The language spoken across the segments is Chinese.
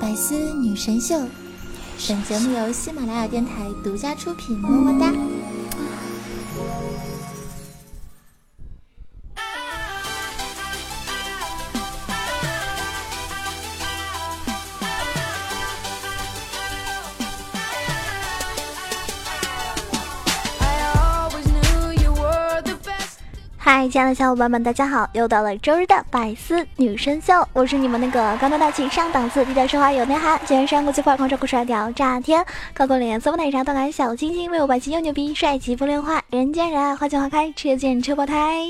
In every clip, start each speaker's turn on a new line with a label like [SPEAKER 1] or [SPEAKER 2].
[SPEAKER 1] 百思女神秀，本节目由喜马拉雅电台独家出品，么么哒。
[SPEAKER 2] 亲爱的小伙伴们，大家好！又到了周日的百思女神秀，我是你们那个高端大气上档次、低调奢华有内涵、全身上国际范儿、狂拽酷帅屌炸天、高贵脸色不奶茶、动感小清新、威武霸气又牛逼、帅气不恋花、人见人爱、花见花开、车见车爆胎。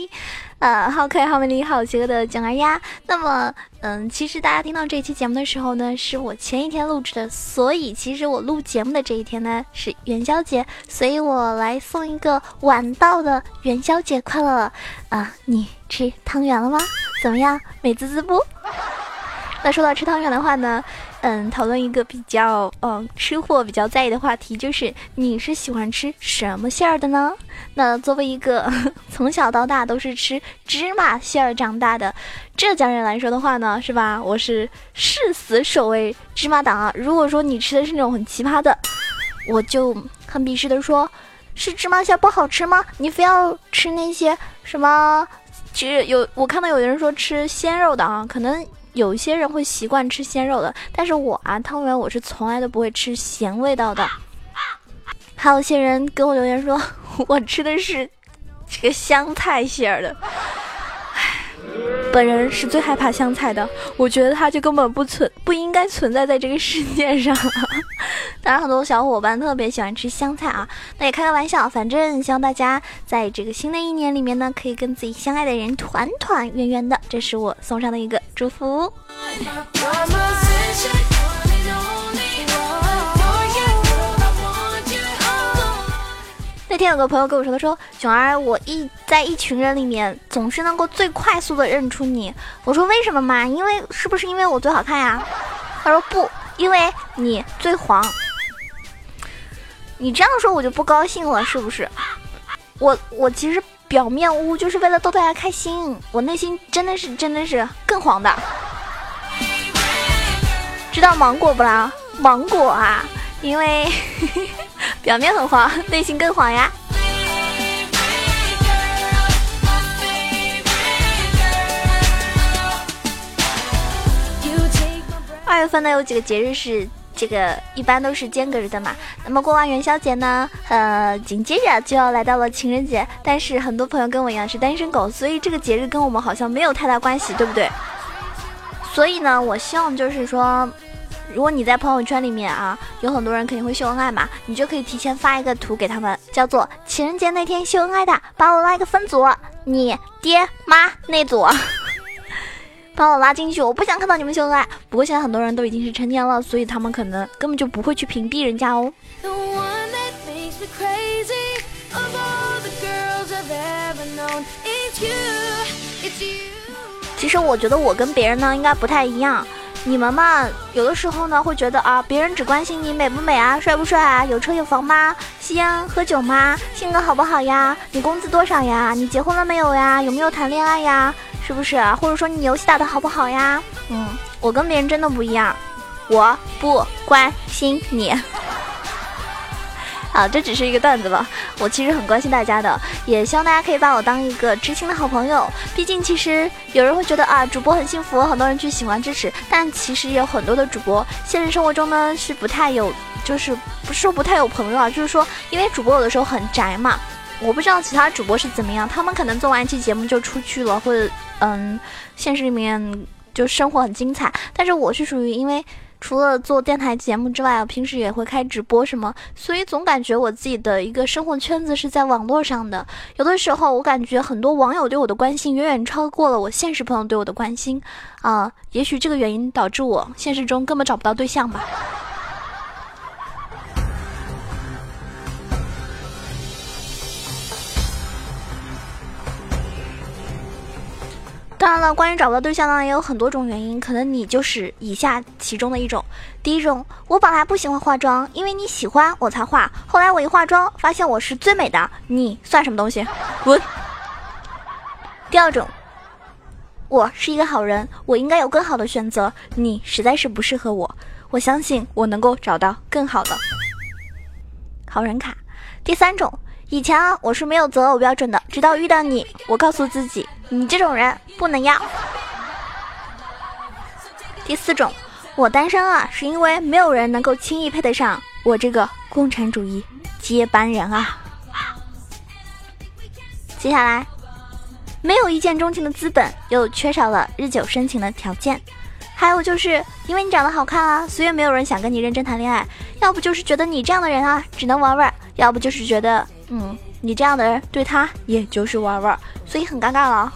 [SPEAKER 2] 呃，好可爱、好美丽、好邪恶的囧儿呀！那么，嗯，其实大家听到这期节目的时候呢，是我前一天录制的，所以其实我录节目的这一天呢是元宵节，所以我来送一个晚到的元宵节快乐啊！你吃汤圆了吗？怎么样，美滋滋不？那说到吃汤圆的话呢？嗯，讨论一个比较嗯吃货比较在意的话题，就是你是喜欢吃什么馅儿的呢？那作为一个 从小到大都是吃芝麻馅儿长大的浙江人来说的话呢，是吧？我是誓死守卫芝麻党啊！如果说你吃的是那种很奇葩的，我就很鄙视的说，是芝麻馅不好吃吗？你非要吃那些什么？其实有我看到有人说吃鲜肉的啊，可能。有些人会习惯吃鲜肉的，但是我啊，汤圆我是从来都不会吃咸味道的。还有些人给我留言说，我吃的是这个香菜馅儿的。本人是最害怕香菜的，我觉得它就根本不存，不应该存在在这个世界上。当然，很多小伙伴特别喜欢吃香菜啊，那也开个玩笑，反正希望大家在这个新的一年里面呢，可以跟自己相爱的人团团圆圆的，这是我送上的一个祝福。那天有个朋友跟我说，他说：“熊儿，我一在一群人里面总是能够最快速的认出你。”我说：“为什么嘛？因为是不是因为我最好看呀？”他说：“不，因为你最黄。”你这样说我就不高兴了，是不是？我我其实表面污就是为了逗大家开心，我内心真的是真的是更黄的。知道芒果不啦？芒果啊，因为。表面很黄，内心更黄呀。二月份呢，有几个节日是这个，一般都是间隔着的嘛。那么过完元宵节呢，呃，紧接着就要来到了情人节。但是很多朋友跟我一样是单身狗，所以这个节日跟我们好像没有太大关系，对不对？所以呢，我希望就是说。如果你在朋友圈里面啊，有很多人肯定会秀恩爱嘛，你就可以提前发一个图给他们，叫做情人节那天秀恩爱的，把我拉一个分组，你爹妈那组，把我拉进去，我不想看到你们秀恩爱。不过现在很多人都已经是成年了，所以他们可能根本就不会去屏蔽人家哦。其实我觉得我跟别人呢应该不太一样。你们嘛，有的时候呢会觉得啊，别人只关心你美不美啊，帅不帅啊，有车有房吗？吸烟喝酒吗？性格好不好呀？你工资多少呀？你结婚了没有呀？有没有谈恋爱呀？是不是？或者说你游戏打的好不好呀？嗯，我跟别人真的不一样，我不关心你。好，这只是一个段子了。我其实很关心大家的，也希望大家可以把我当一个知心的好朋友。毕竟，其实有人会觉得啊，主播很幸福，很多人去喜欢支持。但其实也有很多的主播，现实生活中呢是不太有，就是不是说不太有朋友啊，就是说，因为主播有的时候很宅嘛。我不知道其他主播是怎么样，他们可能做完一期节目就出去了，或者嗯，现实里面就生活很精彩。但是我是属于因为。除了做电台节目之外，我平时也会开直播什么，所以总感觉我自己的一个生活圈子是在网络上的。有的时候，我感觉很多网友对我的关心远远超过了我现实朋友对我的关心，啊，也许这个原因导致我现实中根本找不到对象吧。当然了，关于找不到对象呢，也有很多种原因，可能你就是以下其中的一种。第一种，我本来不喜欢化妆，因为你喜欢我才化，后来我一化妆，发现我是最美的，你算什么东西？滚。第二种，我是一个好人，我应该有更好的选择。你实在是不适合我，我相信我能够找到更好的好人卡。第三种，以前啊我是没有择偶标准的，直到遇到你，我告诉自己，你这种人不能要。第四种，我单身啊是因为没有人能够轻易配得上我这个共产主义接班人啊。接下来。没有一见钟情的资本，又缺少了日久生情的条件，还有就是因为你长得好看啊，所以没有人想跟你认真谈恋爱。要不就是觉得你这样的人啊，只能玩玩；要不就是觉得，嗯，你这样的人对他也就是玩玩，所以很尴尬了。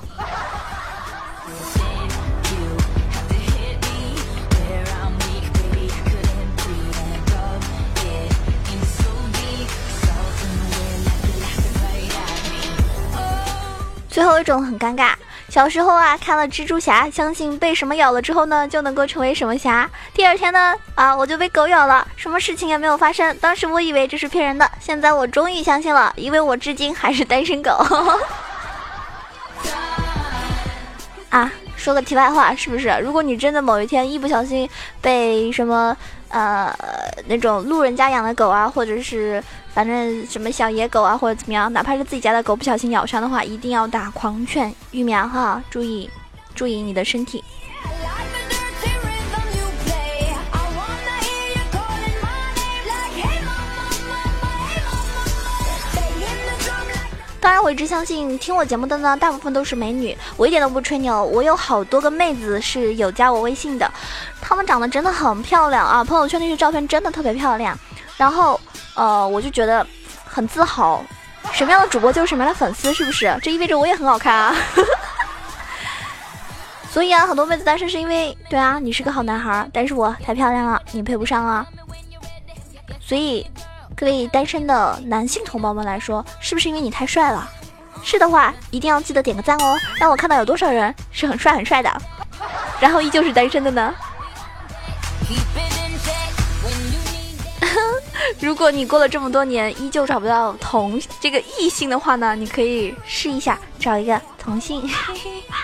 [SPEAKER 2] 最后一种很尴尬，小时候啊看了蜘蛛侠，相信被什么咬了之后呢就能够成为什么侠。第二天呢啊我就被狗咬了，什么事情也没有发生。当时我以为这是骗人的，现在我终于相信了，因为我至今还是单身狗。啊，说个题外话，是不是？如果你真的某一天一不小心被什么呃那种路人家养的狗啊，或者是。反正什么小野狗啊，或者怎么样，哪怕是自己家的狗不小心咬伤的话，一定要打狂犬疫苗哈，注意，注意你的身体。当然，我一直相信听我节目的呢，大部分都是美女，我一点都不吹牛，我有好多个妹子是有加我微信的，她们长得真的很漂亮啊，朋友圈那些照片真的特别漂亮，然后。呃，我就觉得很自豪，什么样的主播就是什么样的粉丝，是不是？这意味着我也很好看啊。所以啊，很多妹子单身是因为，对啊，你是个好男孩，但是我太漂亮了，你配不上啊。所以，各位单身的男性同胞们来说，是不是因为你太帅了？是的话，一定要记得点个赞哦，让我看到有多少人是很帅很帅的，然后依旧是单身的呢？如果你过了这么多年依旧找不到同这个异性的话呢，你可以试一下找一个同性。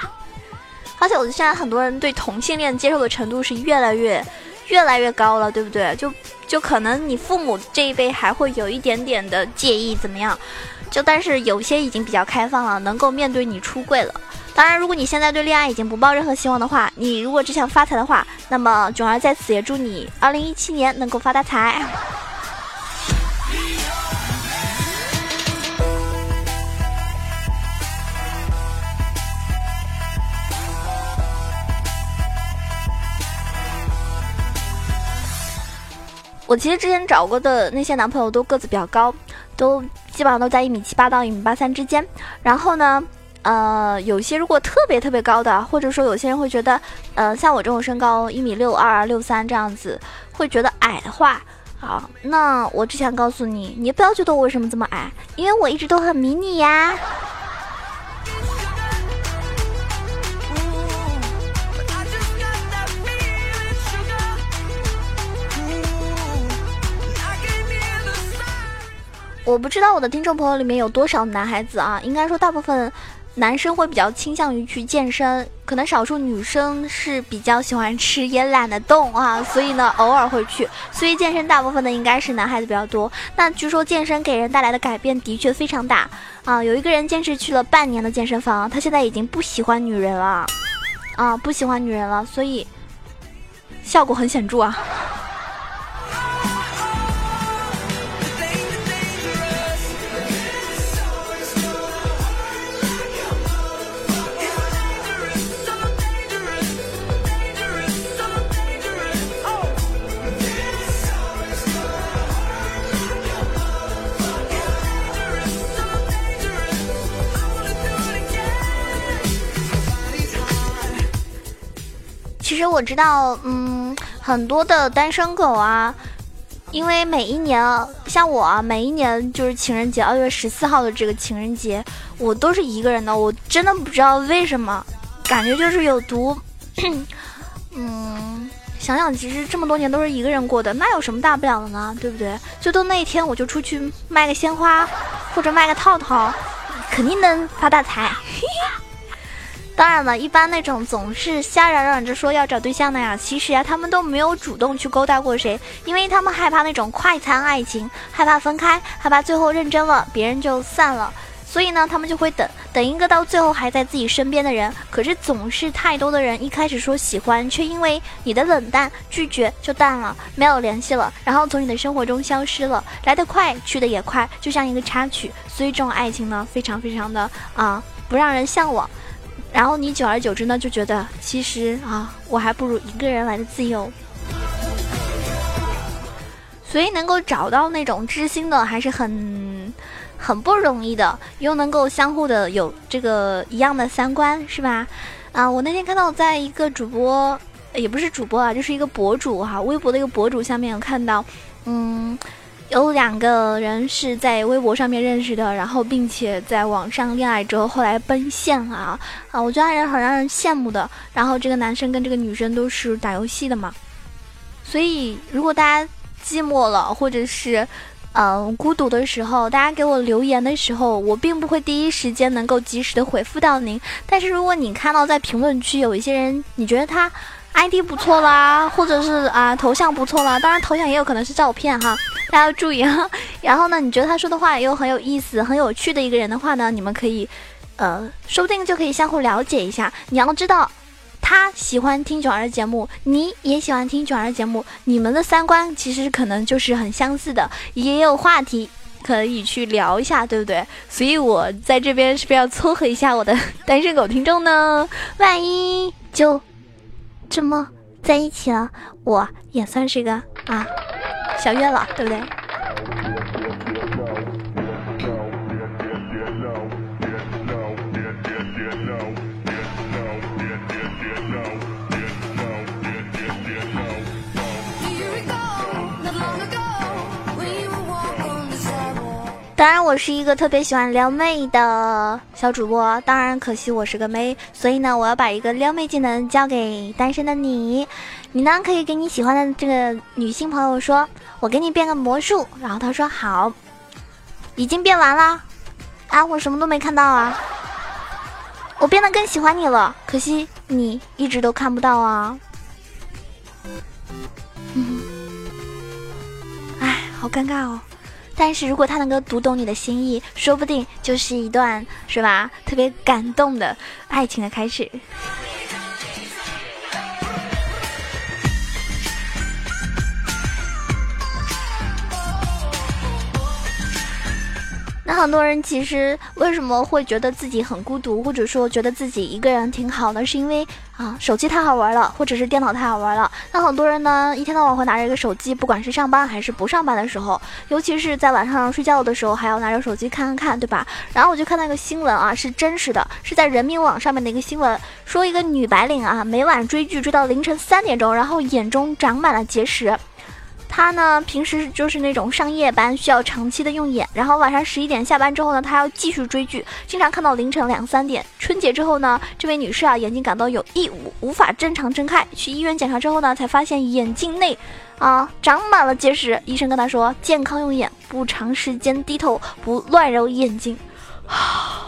[SPEAKER 2] 而且我现在很多人对同性恋接受的程度是越来越越来越高了，对不对？就就可能你父母这一辈还会有一点点的介意怎么样？就但是有些已经比较开放了，能够面对你出柜了。当然，如果你现在对恋爱已经不抱任何希望的话，你如果只想发财的话，那么囧儿在此也祝你二零一七年能够发大财。我其实之前找过的那些男朋友都个子比较高，都基本上都在一米七八到一米八三之间。然后呢，呃，有些如果特别特别高的，或者说有些人会觉得，呃，像我这种身高一米六二、六三这样子，会觉得矮的话，好，那我只想告诉你，你不要觉得我为什么这么矮，因为我一直都很迷你呀。我不知道我的听众朋友里面有多少男孩子啊，应该说大部分男生会比较倾向于去健身，可能少数女生是比较喜欢吃也懒得动啊，所以呢偶尔会去，所以健身大部分的应该是男孩子比较多。那据说健身给人带来的改变的确非常大啊，有一个人坚持去了半年的健身房，他现在已经不喜欢女人了，啊不喜欢女人了，所以效果很显著啊。其实我知道，嗯，很多的单身狗啊，因为每一年，像我啊，每一年就是情人节，二月十四号的这个情人节，我都是一个人的。我真的不知道为什么，感觉就是有毒。嗯，想想其实这么多年都是一个人过的，那有什么大不了的呢？对不对？最多那一天我就出去卖个鲜花，或者卖个套套，肯定能发大财。当然了，一般那种总是瞎嚷嚷着说要找对象的呀，其实呀，他们都没有主动去勾搭过谁，因为他们害怕那种快餐爱情，害怕分开，害怕最后认真了别人就散了，所以呢，他们就会等等一个到最后还在自己身边的人。可是总是太多的人一开始说喜欢，却因为你的冷淡拒绝就淡了，没有联系了，然后从你的生活中消失了，来得快去的也快，就像一个插曲。所以这种爱情呢，非常非常的啊，不让人向往。然后你久而久之呢，就觉得其实啊，我还不如一个人来的自由。所以能够找到那种知心的，还是很很不容易的，又能够相互的有这个一样的三观，是吧？啊，我那天看到在一个主播，也不是主播啊，就是一个博主哈，微博的一个博主下面有看到，嗯。有两个人是在微博上面认识的，然后并且在网上恋爱之后，后来奔现了啊啊！我觉得还是很让人羡慕的。然后这个男生跟这个女生都是打游戏的嘛，所以如果大家寂寞了，或者是嗯孤独的时候，大家给我留言的时候，我并不会第一时间能够及时的回复到您。但是如果你看到在评论区有一些人，你觉得他 ID 不错啦，或者是啊头像不错啦，当然头像也有可能是照片哈。大家要注意哈，然后呢，你觉得他说的话又很有意思、很有趣的一个人的话呢，你们可以，呃，说不定就可以相互了解一下。你要知道，他喜欢听囧儿的节目，你也喜欢听囧儿的节目，你们的三观其实可能就是很相似的，也有话题可以去聊一下，对不对？所以我在这边是不是要撮合一下我的单身狗听众呢？万一就这么在一起了，我也算是个啊。小月老，对不对？当然，我是一个特别喜欢撩妹的小主播。当然，可惜我是个妹，所以呢，我要把一个撩妹技能教给单身的你。你呢，可以给你喜欢的这个女性朋友说：“我给你变个魔术。”然后他说：“好，已经变完了。”啊，我什么都没看到啊！我变得更喜欢你了，可惜你一直都看不到啊。嗯，哎，好尴尬哦。但是如果他能够读懂你的心意，说不定就是一段是吧？特别感动的爱情的开始。很多人其实为什么会觉得自己很孤独，或者说觉得自己一个人挺好的，是因为啊手机太好玩了，或者是电脑太好玩了。那很多人呢一天到晚会拿着一个手机，不管是上班还是不上班的时候，尤其是在晚上睡觉的时候，还要拿着手机看看看，对吧？然后我就看到一个新闻啊，是真实的，是在人民网上面的一个新闻，说一个女白领啊，每晚追剧追到凌晨三点钟，然后眼中长满了结石。他呢，平时就是那种上夜班需要长期的用眼，然后晚上十一点下班之后呢，他要继续追剧，经常看到凌晨两三点。春节之后呢，这位女士啊，眼睛感到有异物，无法正常睁开，去医院检查之后呢，才发现眼镜内啊长满了结石。医生跟她说，健康用眼，不长时间低头，不乱揉眼睛。啊，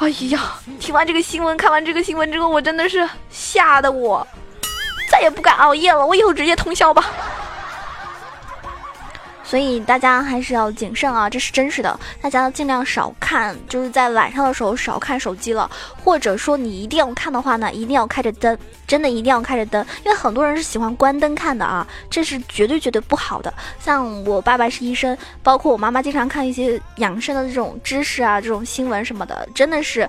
[SPEAKER 2] 哎呀，听完这个新闻，看完这个新闻之后，我真的是吓得我再也不敢熬夜了，我以后直接通宵吧。所以大家还是要谨慎啊，这是真实的。大家尽量少看，就是在晚上的时候少看手机了，或者说你一定要看的话呢，一定要开着灯，真的一定要开着灯，因为很多人是喜欢关灯看的啊，这是绝对绝对不好的。像我爸爸是医生，包括我妈妈经常看一些养生的这种知识啊，这种新闻什么的，真的是，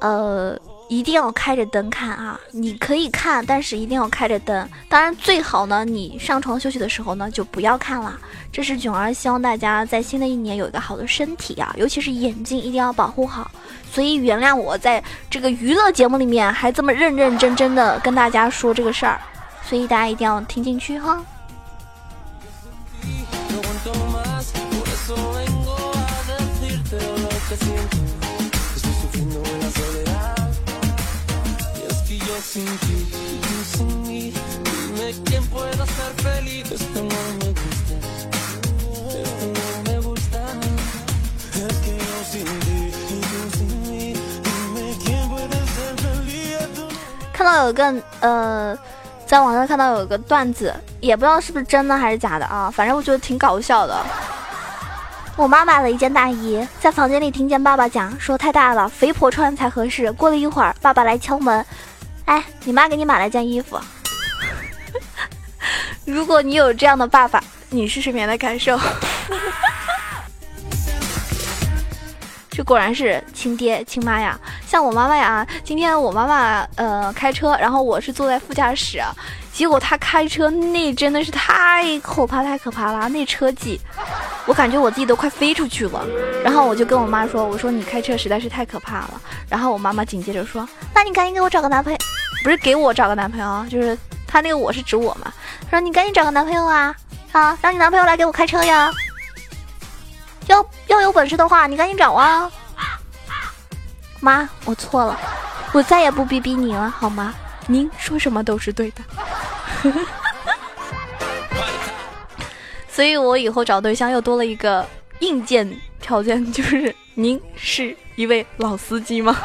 [SPEAKER 2] 呃。一定要开着灯看啊！你可以看，但是一定要开着灯。当然，最好呢，你上床休息的时候呢，就不要看了。这是囧儿希望大家在新的一年有一个好的身体啊，尤其是眼睛一定要保护好。所以原谅我在这个娱乐节目里面还这么认认真真的跟大家说这个事儿，所以大家一定要听进去哈。En la 看到有一个呃，在网上看到有一个段子，也不知道是不是真的还是假的啊，反正我觉得挺搞笑的。我妈买了一件大衣，在房间里听见爸爸讲说太大了，肥婆穿才合适。过了一会儿，爸爸来敲门。哎，你妈给你买了件衣服。如果你有这样的爸爸，你是什么样的感受？这果然是亲爹亲妈呀！像我妈妈呀，今天我妈妈呃开车，然后我是坐在副驾驶，结果她开车那真的是太可怕太可怕了，那车技。我感觉我自己都快飞出去了，然后我就跟我妈说：“我说你开车实在是太可怕了。”然后我妈妈紧接着说：“那你赶紧给我找个男朋友，不是给我找个男朋友，就是他那个我是指我嘛。说你赶紧找个男朋友啊啊，让你男朋友来给我开车呀。要要有本事的话，你赶紧找啊。妈，我错了，我再也不逼逼你了，好吗？您说什么都是对的。”所以我以后找对象又多了一个硬件条件，就是您是一位老司机吗？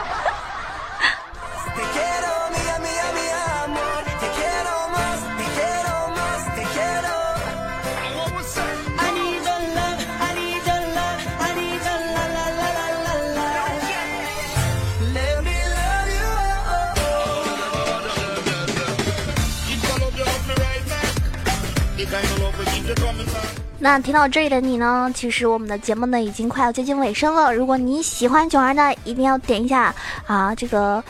[SPEAKER 2] 那听到这里的你呢？其实我们的节目呢已经快要接近尾声了。如果你喜欢囧儿呢，一定要点一下啊这个。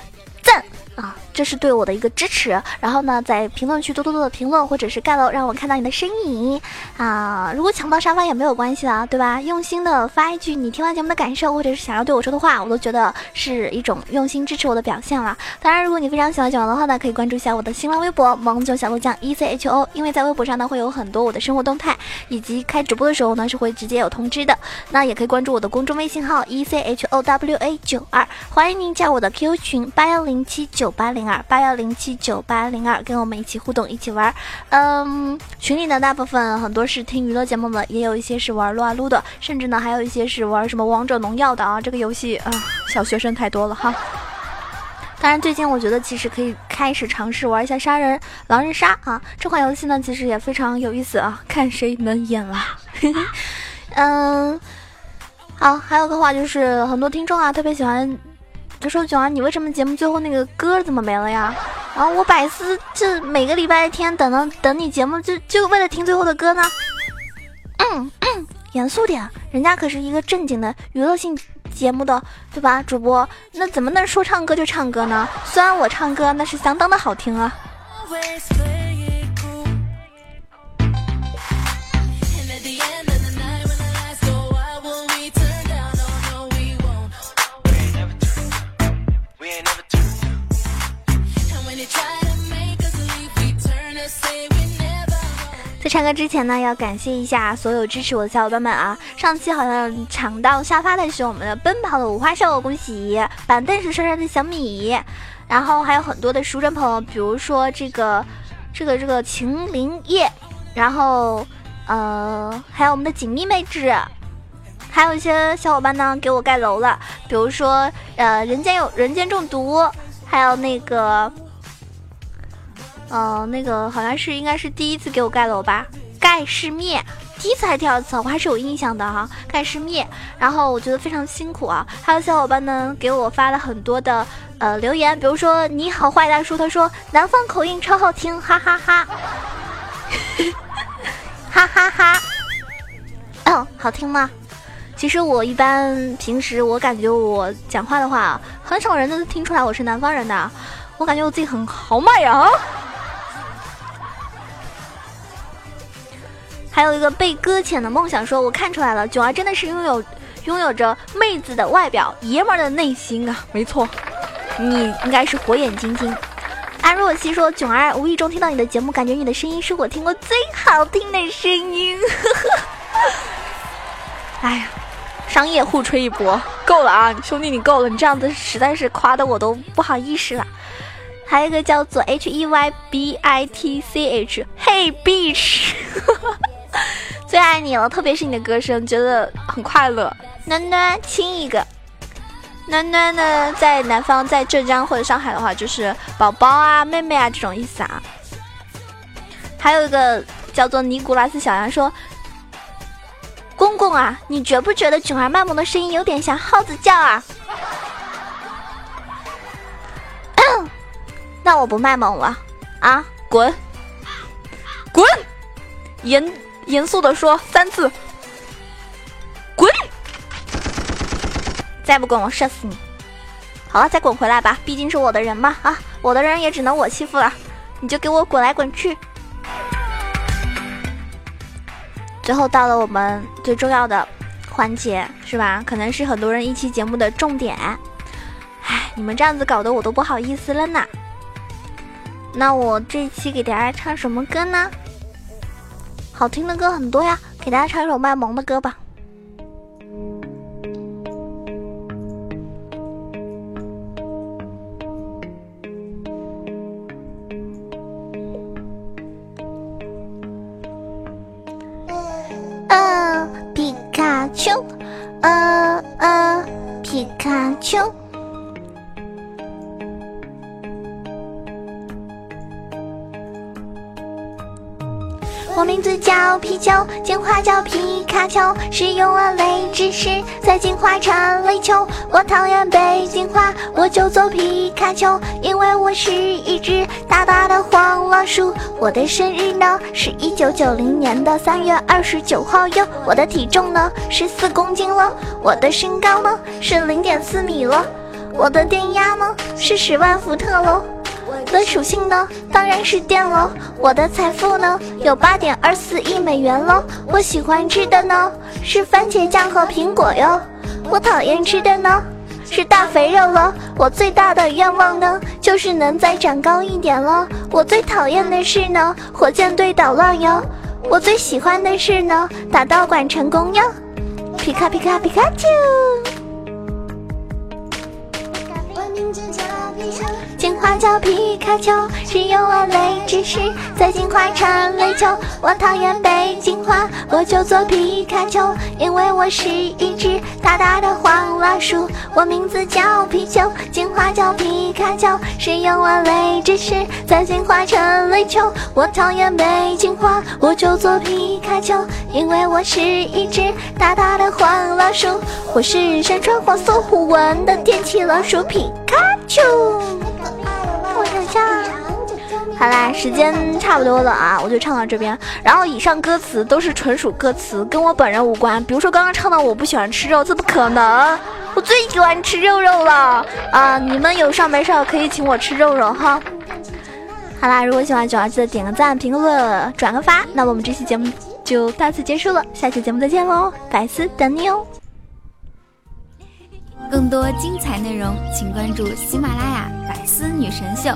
[SPEAKER 2] 这是对我的一个支持，然后呢，在评论区多多多的评论或者是盖楼，让我看到你的身影啊！如果抢不到沙发也没有关系的，对吧？用心的发一句你听完节目的感受，或者是想要对我说的话，我都觉得是一种用心支持我的表现了。当然，如果你非常喜欢九儿的话呢，可以关注一下我的新浪微博萌九小鹿酱 E C H O，因为在微博上呢会有很多我的生活动态，以及开直播的时候呢是会直接有通知的。那也可以关注我的公众微信号 E C H O W A 九二，欢迎您加我的 Q 群八幺零七九八零。零二八幺零七九八零二，跟我们一起互动，一起玩。嗯，群里的大部分很多是听娱乐节目的，也有一些是玩撸啊撸的，甚至呢还有一些是玩什么王者荣耀的啊。这个游戏啊，小学生太多了哈。当然，最近我觉得其实可以开始尝试玩一下杀人狼人杀啊。这款游戏呢，其实也非常有意思啊，看谁能演了。嗯，好，还有个话就是很多听众啊特别喜欢。他说：“九儿，你为什么节目最后那个歌怎么没了呀？”然后我百思，这每个礼拜天等到等你节目，就就为了听最后的歌呢。嗯嗯，严肃点，人家可是一个正经的娱乐性节目的，对吧？主播那怎么能说唱歌就唱歌呢？虽然我唱歌那是相当的好听啊。唱歌之前呢，要感谢一下所有支持我的小伙伴们啊！上期好像抢到沙发的是我们的奔跑的五花兽，恭喜！板凳是帅帅的小米，然后还有很多的熟人朋友，比如说这个这个这个秦林叶，然后呃还有我们的锦觅妹纸，还有一些小伙伴呢给我盖楼了，比如说呃人间有人间中毒，还有那个。嗯，那个好像是应该是第一次给我盖楼吧，盖世灭，第一次还是第二次，我还是有印象的哈，盖世灭。然后我觉得非常辛苦啊，还有小伙伴呢给我发了很多的呃留言，比如说你好坏大叔，他说南方口音超好听，哈哈哈，哈哈哈，嗯，好听吗？其实我一般平时我感觉我讲话的话，很少人都听出来我是南方人的，我感觉我自己很豪迈呀。还有一个被搁浅的梦想，说我看出来了，囧儿真的是拥有拥有着妹子的外表，爷们儿的内心啊！没错，你应该是火眼金睛。安若曦说，囧儿无意中听到你的节目，感觉你的声音是我听过最好听的声音。哎呀，商业互吹一波，够了啊，兄弟你够了，你这样子实在是夸的我都不好意思了。还有一个叫做 H E Y B I T C H，Hey Bitch。最爱你了，特别是你的歌声，觉得很快乐。暖暖亲一个，暖暖呢，在南方，在浙江或者上海的话，就是宝宝啊、妹妹啊这种意思啊。还有一个叫做尼古拉斯小羊说：“公公啊，你觉不觉得囧儿卖萌的声音有点像耗子叫啊？” 那我不卖萌了啊！滚！滚！严严肃的说三次。滚！再不滚，我射死你！好了，再滚回来吧，毕竟是我的人嘛啊！我的人也只能我欺负了，你就给我滚来滚去。最后到了我们最重要的环节，是吧？可能是很多人一期节目的重点。唉，你们这样子搞得我都不好意思了呢。那我这期给大家唱什么歌呢？好听的歌很多呀，给大家唱一首卖萌的歌吧。嗯，皮卡丘，呃呃，皮卡丘。我名字叫皮丘，进化叫皮卡丘，使用了雷之石，再进化成雷丘。我讨厌被进化，我就做皮卡丘，因为我是一只大大的黄老鼠。我的生日呢是一九九零年的三月二十九号哟。我的体重呢是四公斤了，我的身高呢是零点四米了，我的电压呢是十万伏特喽。的属性呢，当然是电喽。我的财富呢，有八点二四亿美元喽。我喜欢吃的呢，是番茄酱和苹果哟。我讨厌吃的呢，是大肥肉了。我最大的愿望呢，就是能再长高一点了。我最讨厌的是呢，火箭队捣乱哟。我最喜欢的是呢，打道馆成功哟。皮卡皮卡皮卡丘。花叫皮卡丘，使用了雷之石，再进化成雷丘。我讨厌被进化，我就做皮卡丘，因为我是一只大大的黄老鼠。我名字叫皮丘，进化叫皮卡丘，使用我雷之石，再进化成雷丘。我讨厌被进化，我就做皮卡丘，因为我是一只大大的黄老鼠。我是身穿黄色虎纹的电气老鼠皮卡丘。好啦，时间差不多了啊，我就唱到这边。然后以上歌词都是纯属歌词，跟我本人无关。比如说刚刚唱到我不喜欢吃肉，这不可能，我最喜欢吃肉肉了啊！你们有事没事可以请我吃肉肉哈。好啦，如果喜欢九儿，记得点个赞、评个论、转个发。那我们这期节目就到此结束了，下期节目再见喽，百思等你哦。
[SPEAKER 3] 更多精彩内容，请关注喜马拉雅《百思女神秀》。